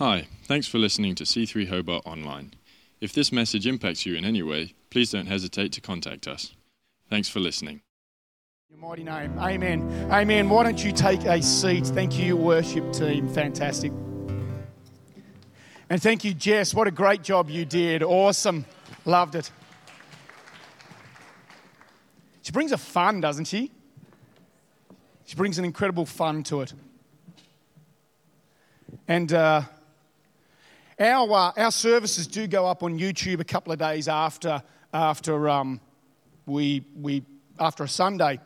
Hi, thanks for listening to C3 Hobart Online. If this message impacts you in any way, please don't hesitate to contact us. Thanks for listening. Your mighty name. Amen. Amen. Why don't you take a seat? Thank you, worship team. Fantastic. And thank you, Jess. What a great job you did. Awesome. Loved it. She brings a fun, doesn't she? She brings an incredible fun to it. And uh, our, uh, our services do go up on YouTube a couple of days after, after, um, we, we, after a Sunday.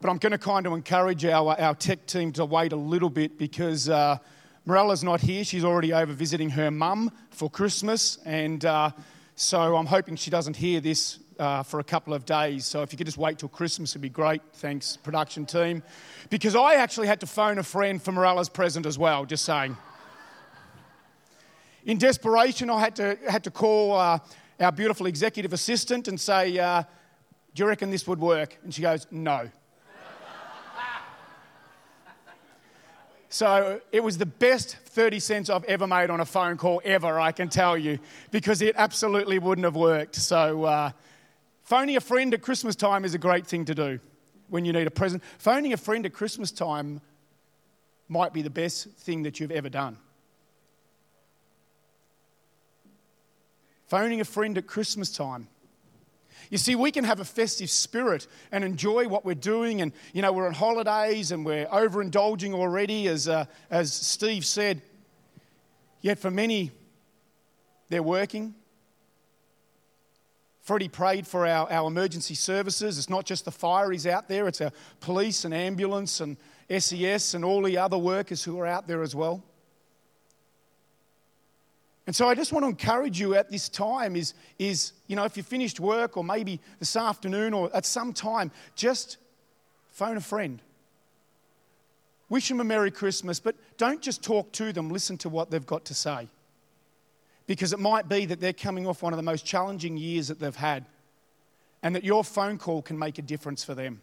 But I'm going to kind of encourage our, our tech team to wait a little bit because uh, Morella's not here. She's already over visiting her mum for Christmas. And uh, so I'm hoping she doesn't hear this uh, for a couple of days. So if you could just wait till Christmas, it'd be great. Thanks, production team. Because I actually had to phone a friend for Morella's present as well, just saying. In desperation, I had to, had to call uh, our beautiful executive assistant and say, uh, Do you reckon this would work? And she goes, No. So it was the best 30 cents I've ever made on a phone call ever, I can tell you, because it absolutely wouldn't have worked. So uh, phoning a friend at Christmas time is a great thing to do when you need a present. Phoning a friend at Christmas time might be the best thing that you've ever done. Phoning a friend at Christmas time. You see, we can have a festive spirit and enjoy what we're doing, and you know, we're on holidays and we're overindulging already, as, uh, as Steve said. Yet for many, they're working. Freddie prayed for our, our emergency services. It's not just the fireys out there, it's our police and ambulance and SES and all the other workers who are out there as well. And so I just want to encourage you at this time is, is, you know, if you finished work or maybe this afternoon or at some time, just phone a friend. Wish them a Merry Christmas, but don't just talk to them, listen to what they've got to say. Because it might be that they're coming off one of the most challenging years that they've had, and that your phone call can make a difference for them.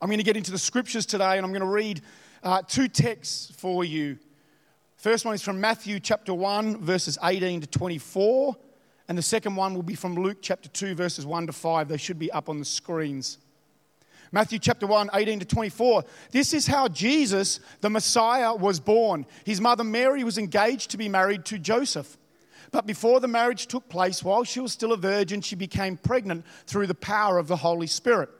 I'm going to get into the scriptures today, and I'm going to read uh, two texts for you First one is from Matthew chapter 1, verses 18 to 24. And the second one will be from Luke chapter 2, verses 1 to 5. They should be up on the screens. Matthew chapter 1, 18 to 24. This is how Jesus, the Messiah, was born. His mother Mary was engaged to be married to Joseph. But before the marriage took place, while she was still a virgin, she became pregnant through the power of the Holy Spirit.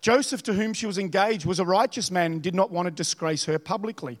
Joseph, to whom she was engaged, was a righteous man and did not want to disgrace her publicly.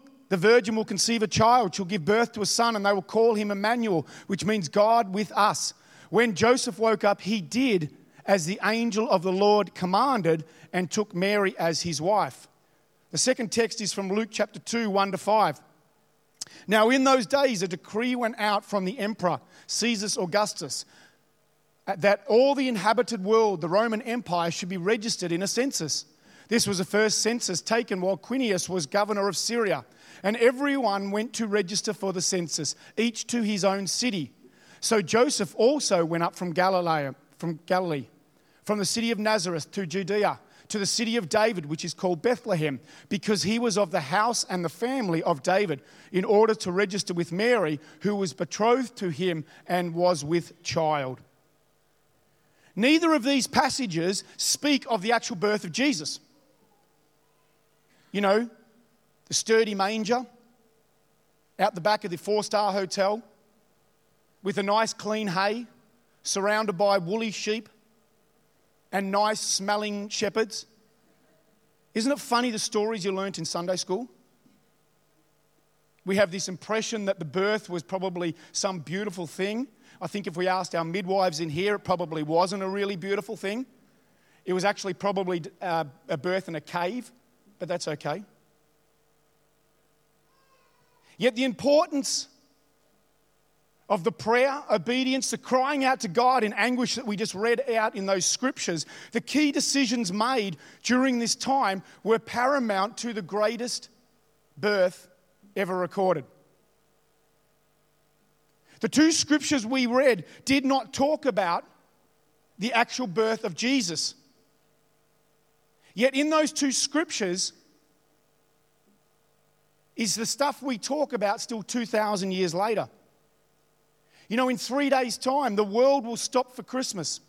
the virgin will conceive a child. She'll give birth to a son, and they will call him Emmanuel, which means God with us. When Joseph woke up, he did as the angel of the Lord commanded and took Mary as his wife. The second text is from Luke chapter 2, 1 to 5. Now, in those days, a decree went out from the emperor, Caesar Augustus, that all the inhabited world, the Roman Empire, should be registered in a census. This was the first census taken while Quirinius was governor of Syria and everyone went to register for the census, each to his own city. So Joseph also went up from Galilee, from Galilee, from the city of Nazareth to Judea, to the city of David, which is called Bethlehem, because he was of the house and the family of David, in order to register with Mary, who was betrothed to him and was with child. Neither of these passages speak of the actual birth of Jesus. You know, the sturdy manger out the back of the four star hotel with a nice clean hay surrounded by woolly sheep and nice smelling shepherds. Isn't it funny the stories you learnt in Sunday school? We have this impression that the birth was probably some beautiful thing. I think if we asked our midwives in here, it probably wasn't a really beautiful thing. It was actually probably uh, a birth in a cave, but that's okay. Yet the importance of the prayer, obedience, the crying out to God in anguish that we just read out in those scriptures, the key decisions made during this time were paramount to the greatest birth ever recorded. The two scriptures we read did not talk about the actual birth of Jesus. Yet, in those two scriptures, is the stuff we talk about still 2,000 years later. You know, in three days' time, the world will stop for Christmas.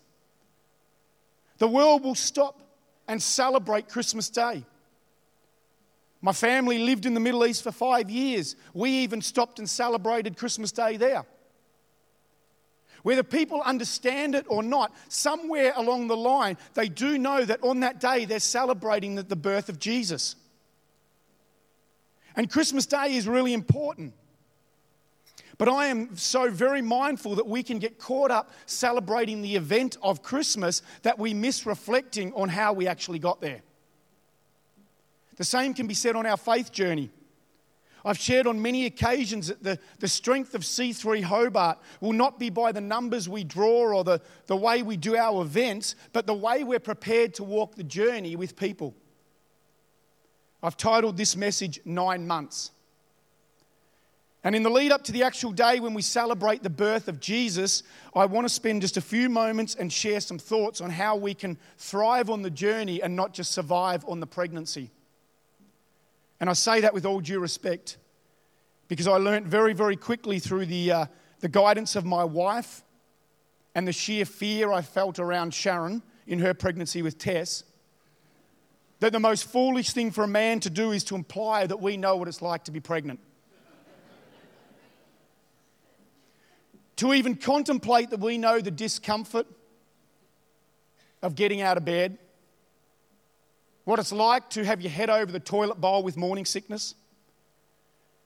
The world will stop and celebrate Christmas Day. My family lived in the Middle East for five years. We even stopped and celebrated Christmas Day there. Whether people understand it or not, somewhere along the line, they do know that on that day they're celebrating the birth of Jesus. And Christmas Day is really important. But I am so very mindful that we can get caught up celebrating the event of Christmas that we miss reflecting on how we actually got there. The same can be said on our faith journey. I've shared on many occasions that the, the strength of C3 Hobart will not be by the numbers we draw or the, the way we do our events, but the way we're prepared to walk the journey with people. I've titled this message Nine Months. And in the lead up to the actual day when we celebrate the birth of Jesus, I want to spend just a few moments and share some thoughts on how we can thrive on the journey and not just survive on the pregnancy. And I say that with all due respect because I learned very, very quickly through the, uh, the guidance of my wife and the sheer fear I felt around Sharon in her pregnancy with Tess that the most foolish thing for a man to do is to imply that we know what it's like to be pregnant. to even contemplate that we know the discomfort of getting out of bed what it's like to have your head over the toilet bowl with morning sickness,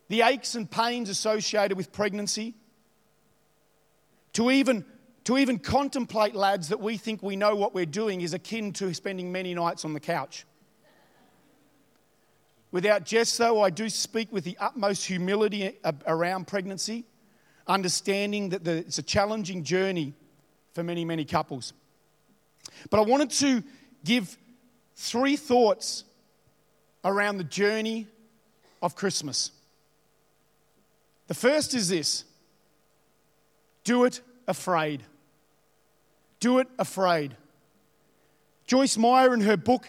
the aches and pains associated with pregnancy, to even, to even contemplate, lads, that we think we know what we're doing is akin to spending many nights on the couch. Without jest, though, I do speak with the utmost humility uh, around pregnancy, understanding that it's a challenging journey for many, many couples. But I wanted to give three thoughts around the journey of Christmas. The first is this do it afraid. Do it afraid. Joyce Meyer, in her book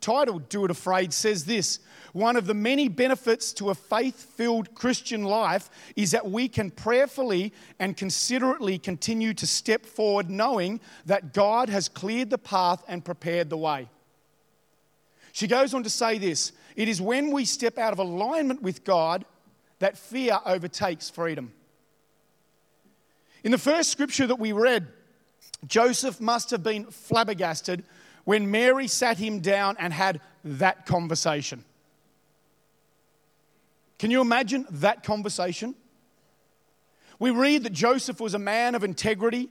titled Do It Afraid, says this One of the many benefits to a faith filled Christian life is that we can prayerfully and considerately continue to step forward, knowing that God has cleared the path and prepared the way. She goes on to say this it is when we step out of alignment with God that fear overtakes freedom. In the first scripture that we read, Joseph must have been flabbergasted when Mary sat him down and had that conversation. Can you imagine that conversation? We read that Joseph was a man of integrity.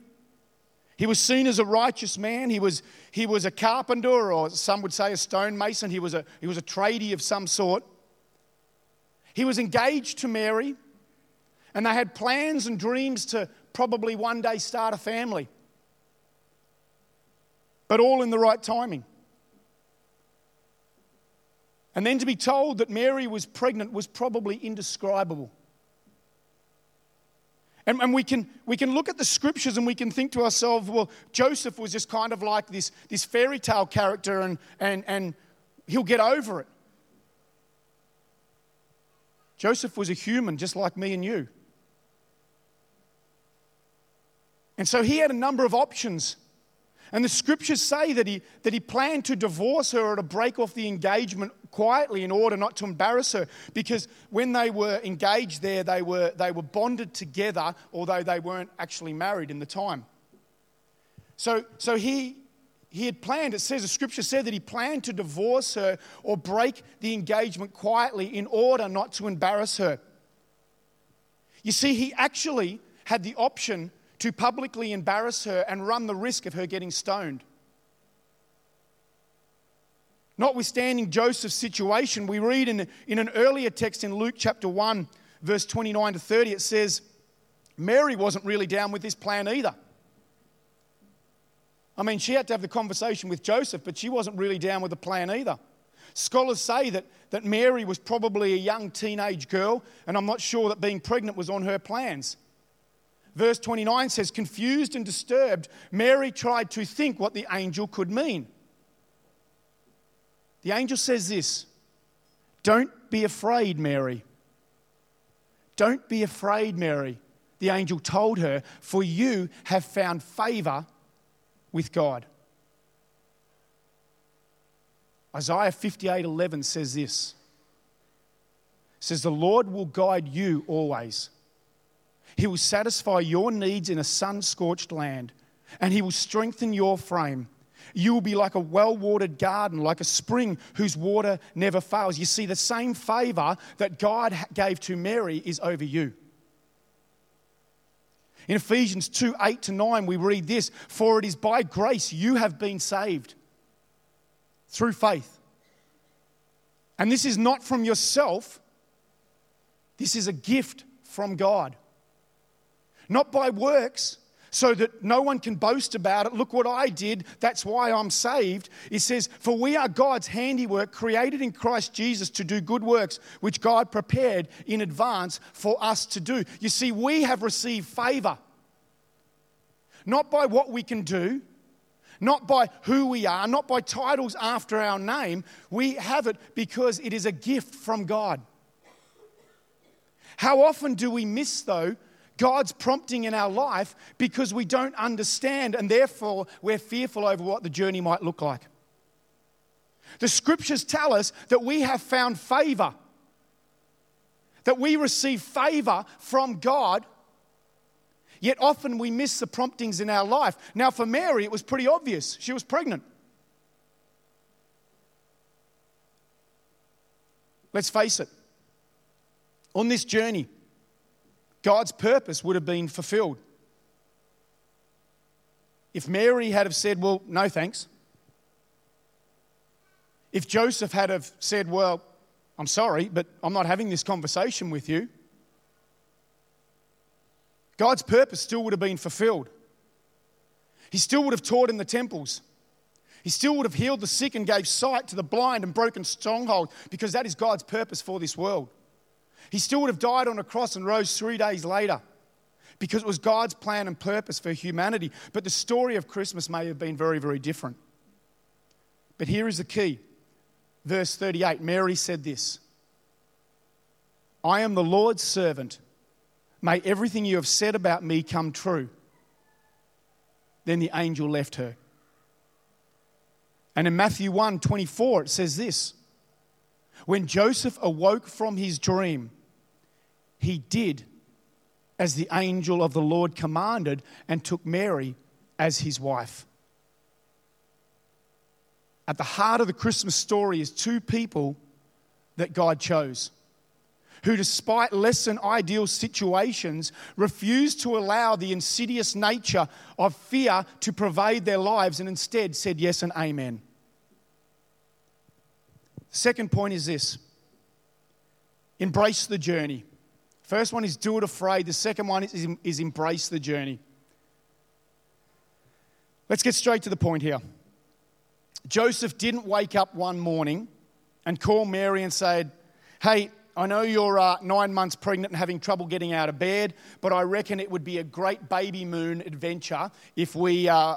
He was seen as a righteous man. He was, he was a carpenter, or some would say a stonemason. He was a, he was a tradie of some sort. He was engaged to Mary, and they had plans and dreams to probably one day start a family. But all in the right timing. And then to be told that Mary was pregnant was probably indescribable. And, and we, can, we can look at the scriptures and we can think to ourselves, well, Joseph was just kind of like this, this fairy tale character and, and, and he'll get over it. Joseph was a human just like me and you. And so he had a number of options. And the scriptures say that he, that he planned to divorce her or to break off the engagement quietly in order not to embarrass her. Because when they were engaged there, they were, they were bonded together, although they weren't actually married in the time. So, so he, he had planned, it says, the scripture said that he planned to divorce her or break the engagement quietly in order not to embarrass her. You see, he actually had the option to publicly embarrass her and run the risk of her getting stoned. Notwithstanding Joseph's situation, we read in, in an earlier text in Luke chapter 1, verse 29 to 30, it says, Mary wasn't really down with this plan either. I mean, she had to have the conversation with Joseph, but she wasn't really down with the plan either. Scholars say that, that Mary was probably a young teenage girl, and I'm not sure that being pregnant was on her plans. Verse 29 says, Confused and disturbed, Mary tried to think what the angel could mean. The angel says this Don't be afraid, Mary. Don't be afraid, Mary. The angel told her, For you have found favor with God. Isaiah 58 11 says this. Says, The Lord will guide you always. He will satisfy your needs in a sun scorched land, and He will strengthen your frame. You will be like a well watered garden, like a spring whose water never fails. You see, the same favor that God gave to Mary is over you. In Ephesians 2 8 to 9, we read this For it is by grace you have been saved through faith. And this is not from yourself, this is a gift from God. Not by works, so that no one can boast about it. Look what I did, that's why I'm saved. It says, For we are God's handiwork, created in Christ Jesus to do good works, which God prepared in advance for us to do. You see, we have received favor, not by what we can do, not by who we are, not by titles after our name. We have it because it is a gift from God. How often do we miss, though, God's prompting in our life because we don't understand and therefore we're fearful over what the journey might look like? The scriptures tell us that we have found favor, that we receive favor from God Yet often we miss the promptings in our life. Now, for Mary, it was pretty obvious. She was pregnant. Let's face it. On this journey, God's purpose would have been fulfilled. If Mary had have said, "Well, no thanks." If Joseph had have said, "Well, I'm sorry, but I'm not having this conversation with you." God's purpose still would have been fulfilled. He still would have taught in the temples. He still would have healed the sick and gave sight to the blind and broken strongholds because that is God's purpose for this world. He still would have died on a cross and rose three days later because it was God's plan and purpose for humanity. But the story of Christmas may have been very, very different. But here is the key. Verse 38 Mary said this I am the Lord's servant. May everything you have said about me come true. Then the angel left her. And in Matthew 1 24, it says this When Joseph awoke from his dream, he did as the angel of the Lord commanded and took Mary as his wife. At the heart of the Christmas story is two people that God chose who, despite less than ideal situations, refuse to allow the insidious nature of fear to pervade their lives and instead said yes and amen. Second point is this embrace the journey. First one is do it afraid, the second one is, is embrace the journey. Let's get straight to the point here. Joseph didn't wake up one morning and call Mary and say, Hey, I know you're uh, nine months pregnant and having trouble getting out of bed, but I reckon it would be a great baby moon adventure if we uh,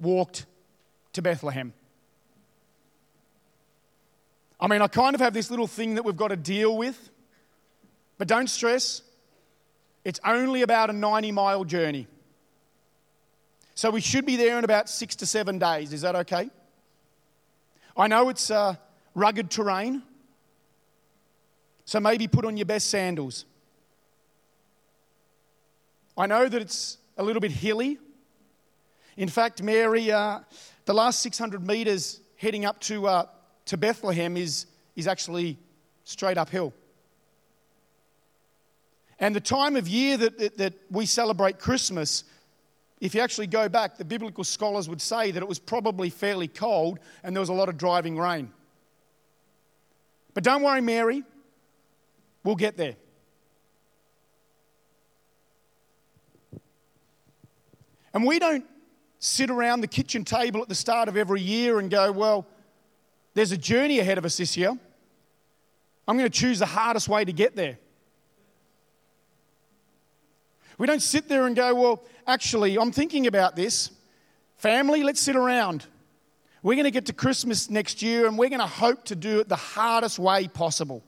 walked to Bethlehem. I mean, I kind of have this little thing that we've got to deal with, but don't stress. It's only about a 90 mile journey. So we should be there in about six to seven days. Is that okay? I know it's uh, rugged terrain. So maybe put on your best sandals. I know that it's a little bit hilly. In fact, Mary, uh, the last 600 meters heading up to, uh, to Bethlehem is, is actually straight uphill. And the time of year that, that, that, we celebrate Christmas, if you actually go back, the biblical scholars would say that it was probably fairly cold and there was a lot of driving rain. But don't worry, Mary, we'll get there. And we don't sit around the kitchen table at the start of every year and go, well, there's a journey ahead of us this year. I'm going to choose the hardest way to get there. We don't sit there and go, well, actually, I'm thinking about this. Family, let's sit around. We're going to get to Christmas next year and we're going to hope to do it the hardest way possible.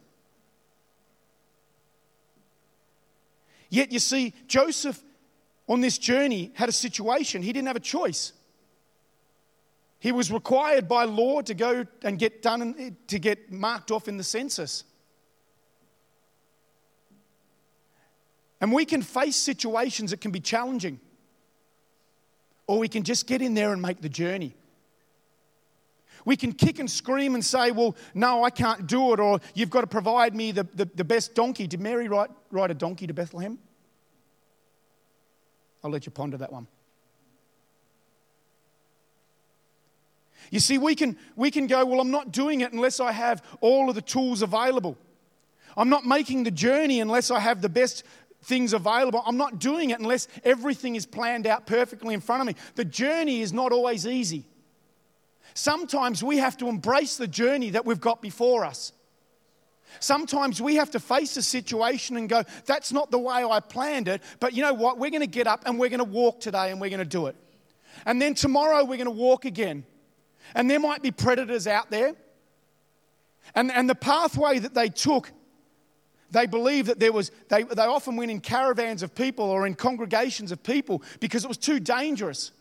Yet, you see, Joseph on this journey had a situation. He didn't have a choice. He was required by law to go and get done to get marked off in the census. And we can face situations that can be challenging. Or we can just get in there and make the journey. We can kick and scream and say, Well, no, I can't do it, or you've got to provide me the, the, the best donkey. Did Mary ride, ride a donkey to Bethlehem? I'll let you ponder that one. You see, we can, we can go, Well, I'm not doing it unless I have all of the tools available. I'm not making the journey unless I have the best things available. I'm not doing it unless everything is planned out perfectly in front of me. The journey is not always easy. Sometimes we have to embrace the journey that we've got before us. Sometimes we have to face a situation and go, that's not the way I planned it, but you know what? We're going to get up and we're going to walk today and we're going to do it. And then tomorrow we're going to walk again. And there might be predators out there. And, and the pathway that they took, they believed that there was, they, they often went in caravans of people or in congregations of people because it was too dangerous.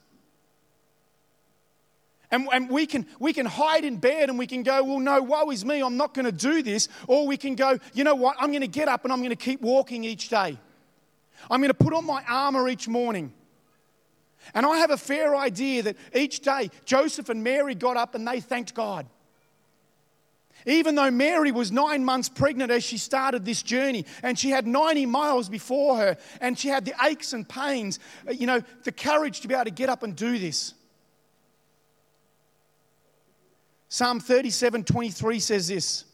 And, and we, can, we can hide in bed and we can go, well, no, woe is me, I'm not going to do this. Or we can go, you know what, I'm going to get up and I'm going to keep walking each day. I'm going to put on my armor each morning. And I have a fair idea that each day Joseph and Mary got up and they thanked God. Even though Mary was nine months pregnant as she started this journey, and she had 90 miles before her, and she had the aches and pains, uh, you know, the courage to be able to get up and do this. Psalm 37 23 says this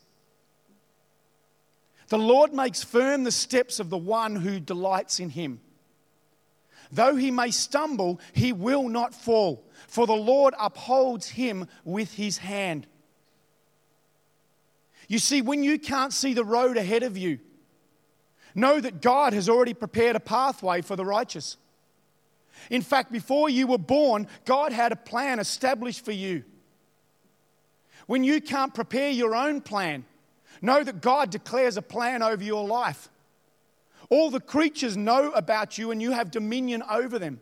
The Lord makes firm the steps of the one who delights in him. Though he may stumble, he will not fall, for the Lord upholds him with his hand. You see, when you can't see the road ahead of you, know that God has already prepared a pathway for the righteous. In fact, before you were born, God had a plan established for you. When you can't prepare your own plan, know that God declares a plan over your life. All the creatures know about you and you have dominion over them.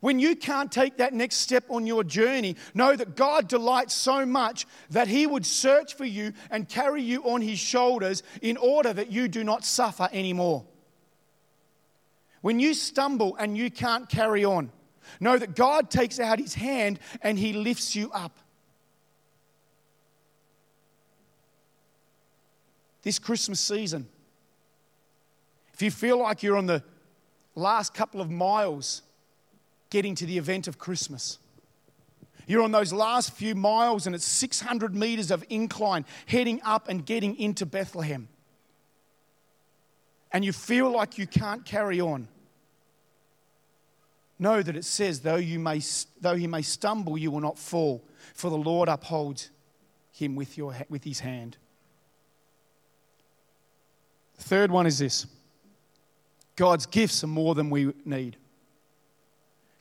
When you can't take that next step on your journey, know that God delights so much that He would search for you and carry you on His shoulders in order that you do not suffer anymore. When you stumble and you can't carry on, know that God takes out His hand and He lifts you up. this Christmas season. If you feel like you're on the last couple of miles getting to the event of Christmas, you're on those last few miles and it's 600 meters of incline heading up and getting into Bethlehem. And you feel like you can't carry on. Know that it says, though, you may, though he may stumble, you will not fall, for the Lord upholds him with, your, with his hand. The third one is this God's gifts are more than we need.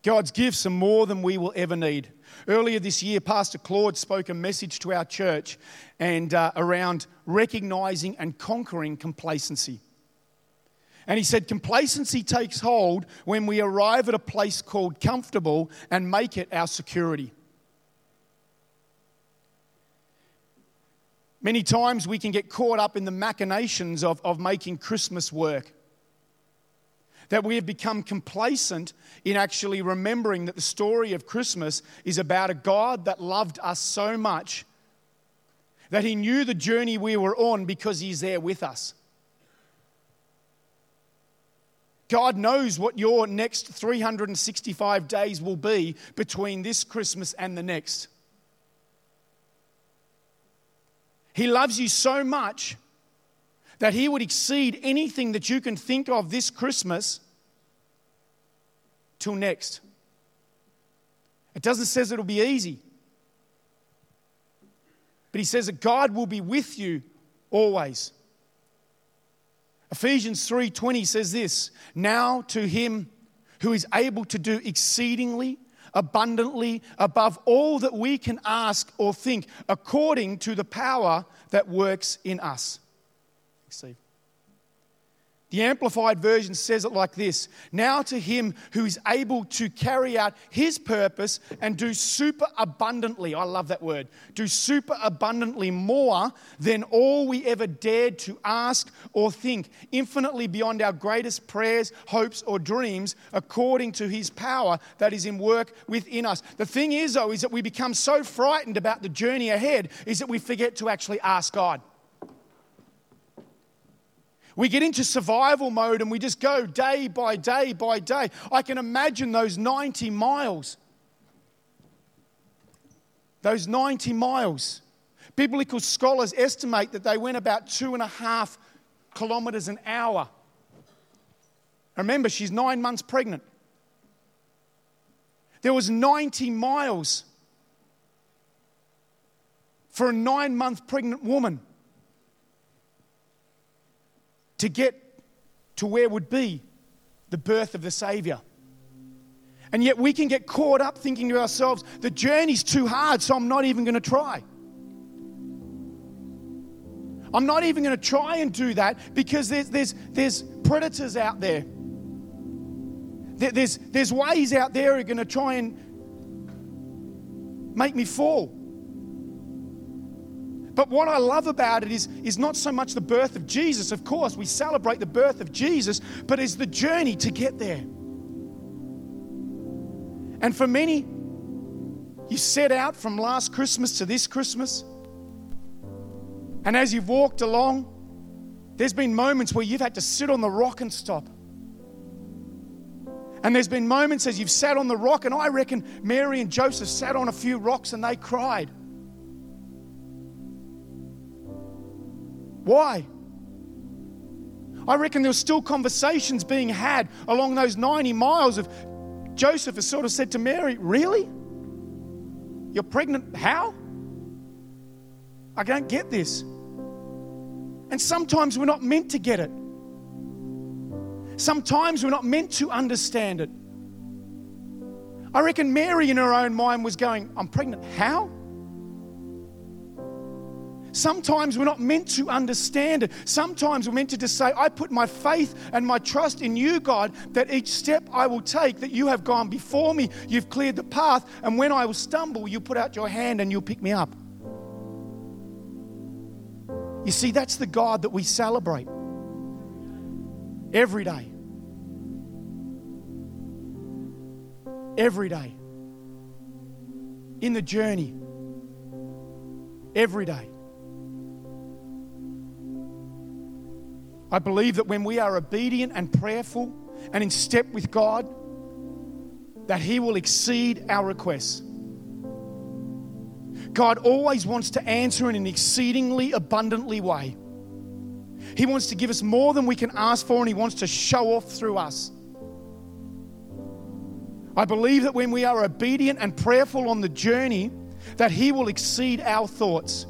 God's gifts are more than we will ever need. Earlier this year, Pastor Claude spoke a message to our church and uh, around recognizing and conquering complacency. And he said, Complacency takes hold when we arrive at a place called comfortable and make it our security. Many times we can get caught up in the machinations of, of making Christmas work. That we have become complacent in actually remembering that the story of Christmas is about a God that loved us so much that He knew the journey we were on because He's there with us. God knows what your next 365 days will be between this Christmas and the next. He loves you so much that He would exceed anything that you can think of this Christmas till next. It doesn't say it'll be easy. But he says that God will be with you always. Ephesians 3:20 says this, now to him who is able to do exceedingly abundantly above all that we can ask or think according to the power that works in us. See. The Amplified Version says it like this Now to him who is able to carry out his purpose and do super abundantly, I love that word, do super abundantly more than all we ever dared to ask or think, infinitely beyond our greatest prayers, hopes, or dreams, according to his power that is in work within us. The thing is, though, is that we become so frightened about the journey ahead, is that we forget to actually ask God. We get into survival mode and we just go day by day by day. I can imagine those 90 miles. Those 90 miles. Biblical scholars estimate that they went about two and a half kilometers an hour. Remember, she's nine months pregnant. There was 90 miles for a nine month pregnant woman to get to where would be the birth of the Savior. And yet we can get caught up thinking to ourselves, the journey's too hard, so I'm not even going to try. I'm not even going to try and do that because there's, there's, there's predators out there. There's, there's ways out there are going to try and make me fall. But what I love about it is, is not so much the birth of Jesus. Of course, we celebrate the birth of Jesus, but is the journey to get there. And for many, you set out from last Christmas to this Christmas. And as you've walked along, there's been moments where you've had to sit on the rock and stop. And there's been moments as you've sat on the rock, and I reckon Mary and Joseph sat on a few rocks and they cried. Why? I reckon there were still conversations being had along those 90 miles of Joseph has sort of said to Mary, Really? You're pregnant? How? I don't get this. And sometimes we're not meant to get it. Sometimes we're not meant to understand it. I reckon Mary in her own mind was going, I'm pregnant. How? Sometimes we're not meant to understand it. Sometimes we're meant to just say, I put my faith and my trust in you, God, that each step I will take, that you have gone before me, you've cleared the path, and when I will stumble, you put out your hand and you'll pick me up. You see, that's the God that we celebrate every day. Every day. In the journey. Every day. I believe that when we are obedient and prayerful and in step with God, that He will exceed our requests. God always wants to answer in an exceedingly abundantly way. He wants to give us more than we can ask for, and He wants to show off through us. I believe that when we are obedient and prayerful on the journey, that He will exceed our thoughts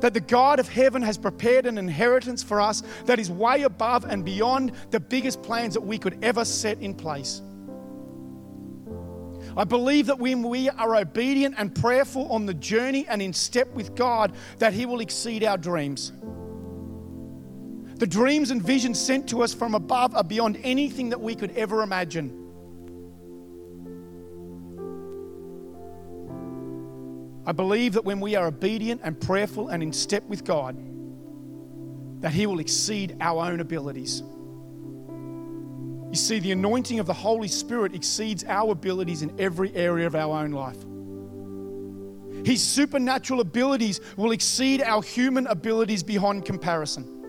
that the God of heaven has prepared an inheritance for us that is way above and beyond the biggest plans that we could ever set in place. I believe that when we are obedient and prayerful on the journey and in step with God, that He will exceed our dreams. The dreams and visions sent to us from above are beyond anything that we could ever imagine. I believe that when we are obedient and prayerful and in step with God, that He will exceed our own abilities. You see, the anointing of the Holy Spirit exceeds our abilities in every area of our own life. His supernatural abilities will exceed our human abilities beyond comparison.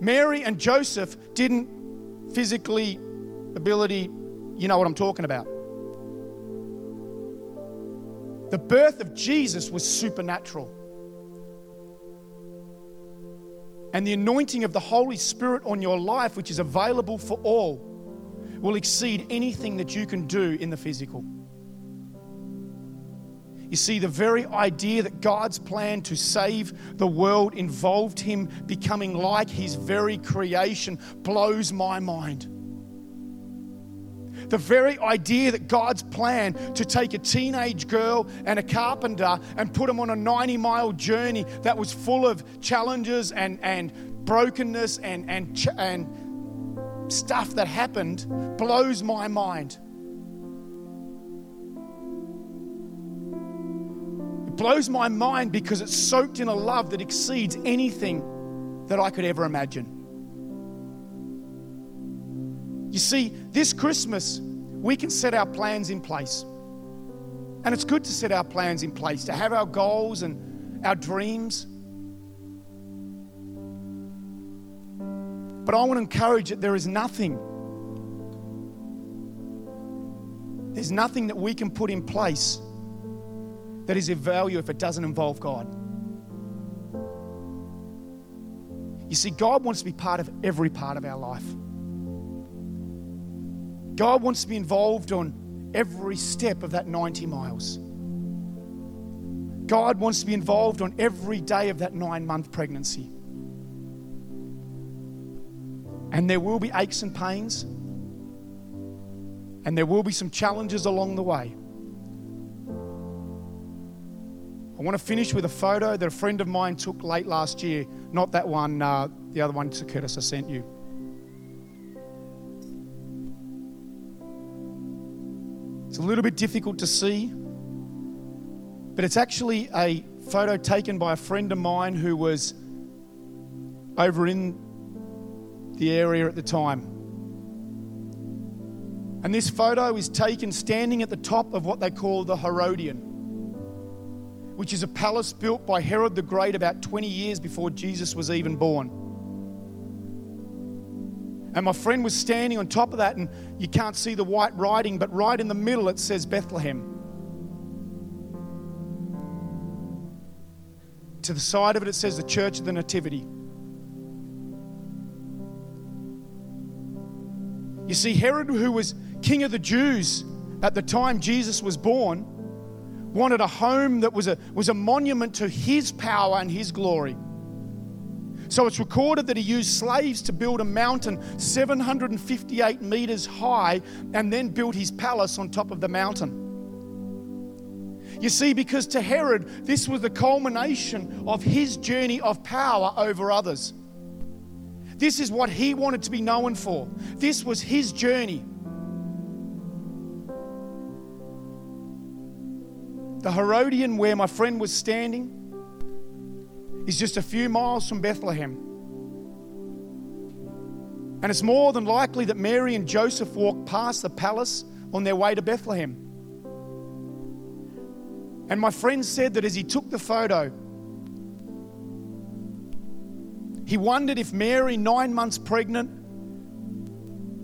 Mary and Joseph didn't physically ability, you know what I'm talking about. The birth of Jesus was supernatural. And the anointing of the Holy Spirit on your life, which is available for all, will exceed anything that you can do in the physical. You see, the very idea that God's plan to save the world involved him becoming like his very creation blows my mind. The very idea that God's plan to take a teenage girl and a carpenter and put them on a 90 mile journey that was full of challenges and, and brokenness and, and, and stuff that happened blows my mind. It blows my mind because it's soaked in a love that exceeds anything that I could ever imagine. You see, this Christmas, we can set our plans in place. And it's good to set our plans in place, to have our goals and our dreams. But I want to encourage that there is nothing, there's nothing that we can put in place that is of value if it doesn't involve God. You see, God wants to be part of every part of our life. God wants to be involved on every step of that 90 miles. God wants to be involved on every day of that nine month pregnancy. And there will be aches and pains, and there will be some challenges along the way. I want to finish with a photo that a friend of mine took late last year. Not that one, uh, the other one, to Curtis, I sent you. It's a little bit difficult to see, but it's actually a photo taken by a friend of mine who was over in the area at the time. And this photo is taken standing at the top of what they call the Herodion which is a palace built by Herod the Great about 20 years before Jesus was even born. And my friend was standing on top of that, and you can't see the white writing, but right in the middle it says Bethlehem. To the side of it, it says the Church of the Nativity. You see, Herod, who was king of the Jews at the time Jesus was born, wanted a home that was a, was a monument to his power and his glory. So it's recorded that he used slaves to build a mountain 758 meters high and then built his palace on top of the mountain. You see, because to Herod, this was the culmination of his journey of power over others. This is what he wanted to be known for. This was his journey. The Herodion, where my friend was standing, is just a few miles from Bethlehem. And it's more than likely that Mary and Joseph walked past the palace on their way to Bethlehem. And my friend said that as he took the photo, he wondered if Mary, nine months pregnant,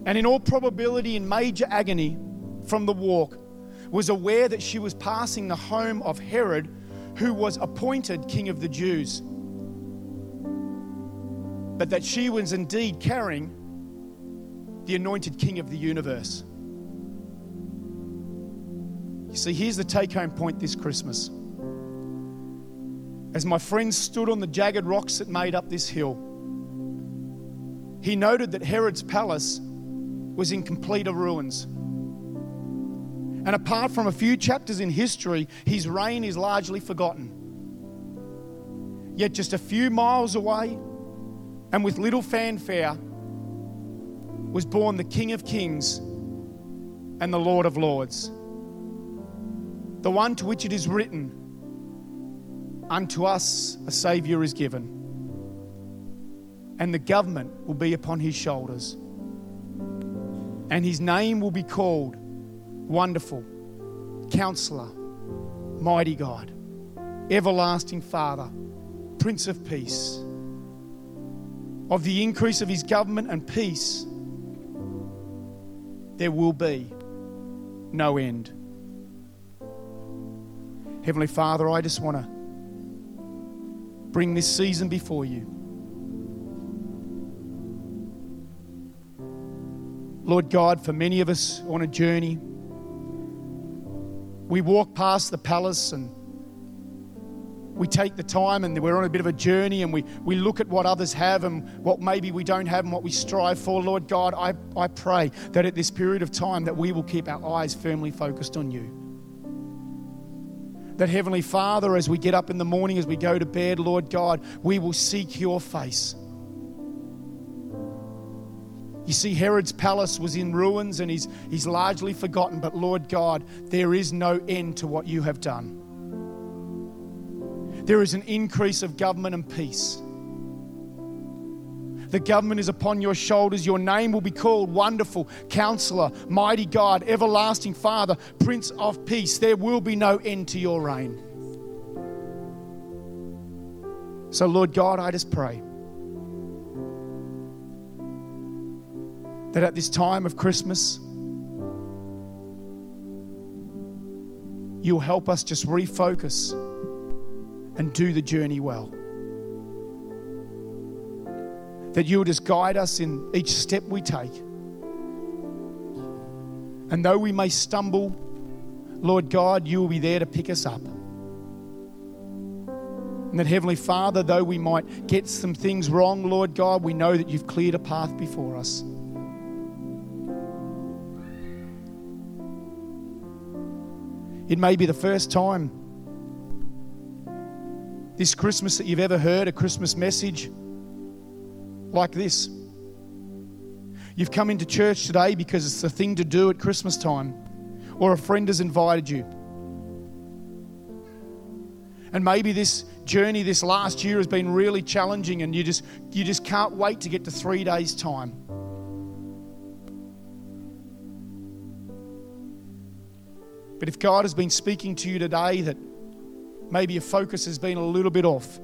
and in all probability in major agony from the walk, was aware that she was passing the home of Herod, who was appointed king of the Jews, but that she was indeed carrying the anointed king of the universe. You see, here's the take home point this Christmas. As my friend stood on the jagged rocks that made up this hill, he noted that Herod's palace was in complete ruins. And apart from a few chapters in history, his reign is largely forgotten. Yet, just a few miles away, and with little fanfare, was born the King of Kings and the Lord of Lords. The one to which it is written, Unto us a Saviour is given, and the government will be upon his shoulders, and his name will be called Wonderful, Counselor, Mighty God, Everlasting Father, Prince of Peace. Of the increase of his government and peace, there will be no end. Heavenly Father, I just want to bring this season before you. Lord God, for many of us on a journey, we walk past the palace and we take the time and we're on a bit of a journey and we, we look at what others have and what maybe we don't have and what we strive for. Lord God, I, I pray that at this period of time that we will keep our eyes firmly focused on you. That Heavenly Father, as we get up in the morning, as we go to bed, Lord God, we will seek your face. You see, Herod's palace was in ruins and he's, he's largely forgotten, but Lord God, there is no end to what you have done. There is an increase of government and peace. The government is upon your shoulders. Your name will be called Wonderful, Counselor, Mighty God, Everlasting Father, Prince of Peace. There will be no end to your reign. So, Lord God, I just pray that at this time of Christmas, you'll help us just refocus and do the journey well. That you'll just guide us in each step we take. And though we may stumble, Lord God, you will be there to pick us up. And that, Heavenly Father, though we might get some things wrong, Lord God, we know that you've cleared a path before us. It may be the first time this Christmas that you've ever heard a Christmas message like this. You've come into church today because it's the thing to do at Christmas time, or a friend has invited you. And maybe this journey this last year has been really challenging and you just you just can't wait to get to 3 days time. But if God has been speaking to you today that maybe your focus has been a little bit off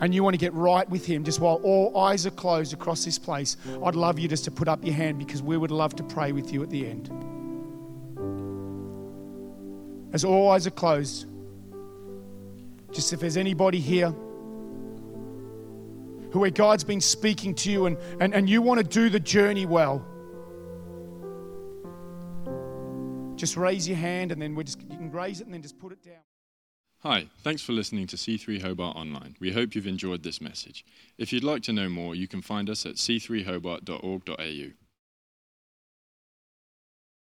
and you want to get right with Him just while all eyes are closed across this place, I'd love you just to put up your hand because we would love to pray with you at the end. As all eyes are closed, just if there's anybody here who where God's been speaking to you and, and, and you want to do the journey well, just raise your hand and then we just you can raise it and then just put it down. Hi, thanks for listening to C3 Hobart Online. We hope you've enjoyed this message. If you'd like to know more, you can find us at c3hobart.org.au.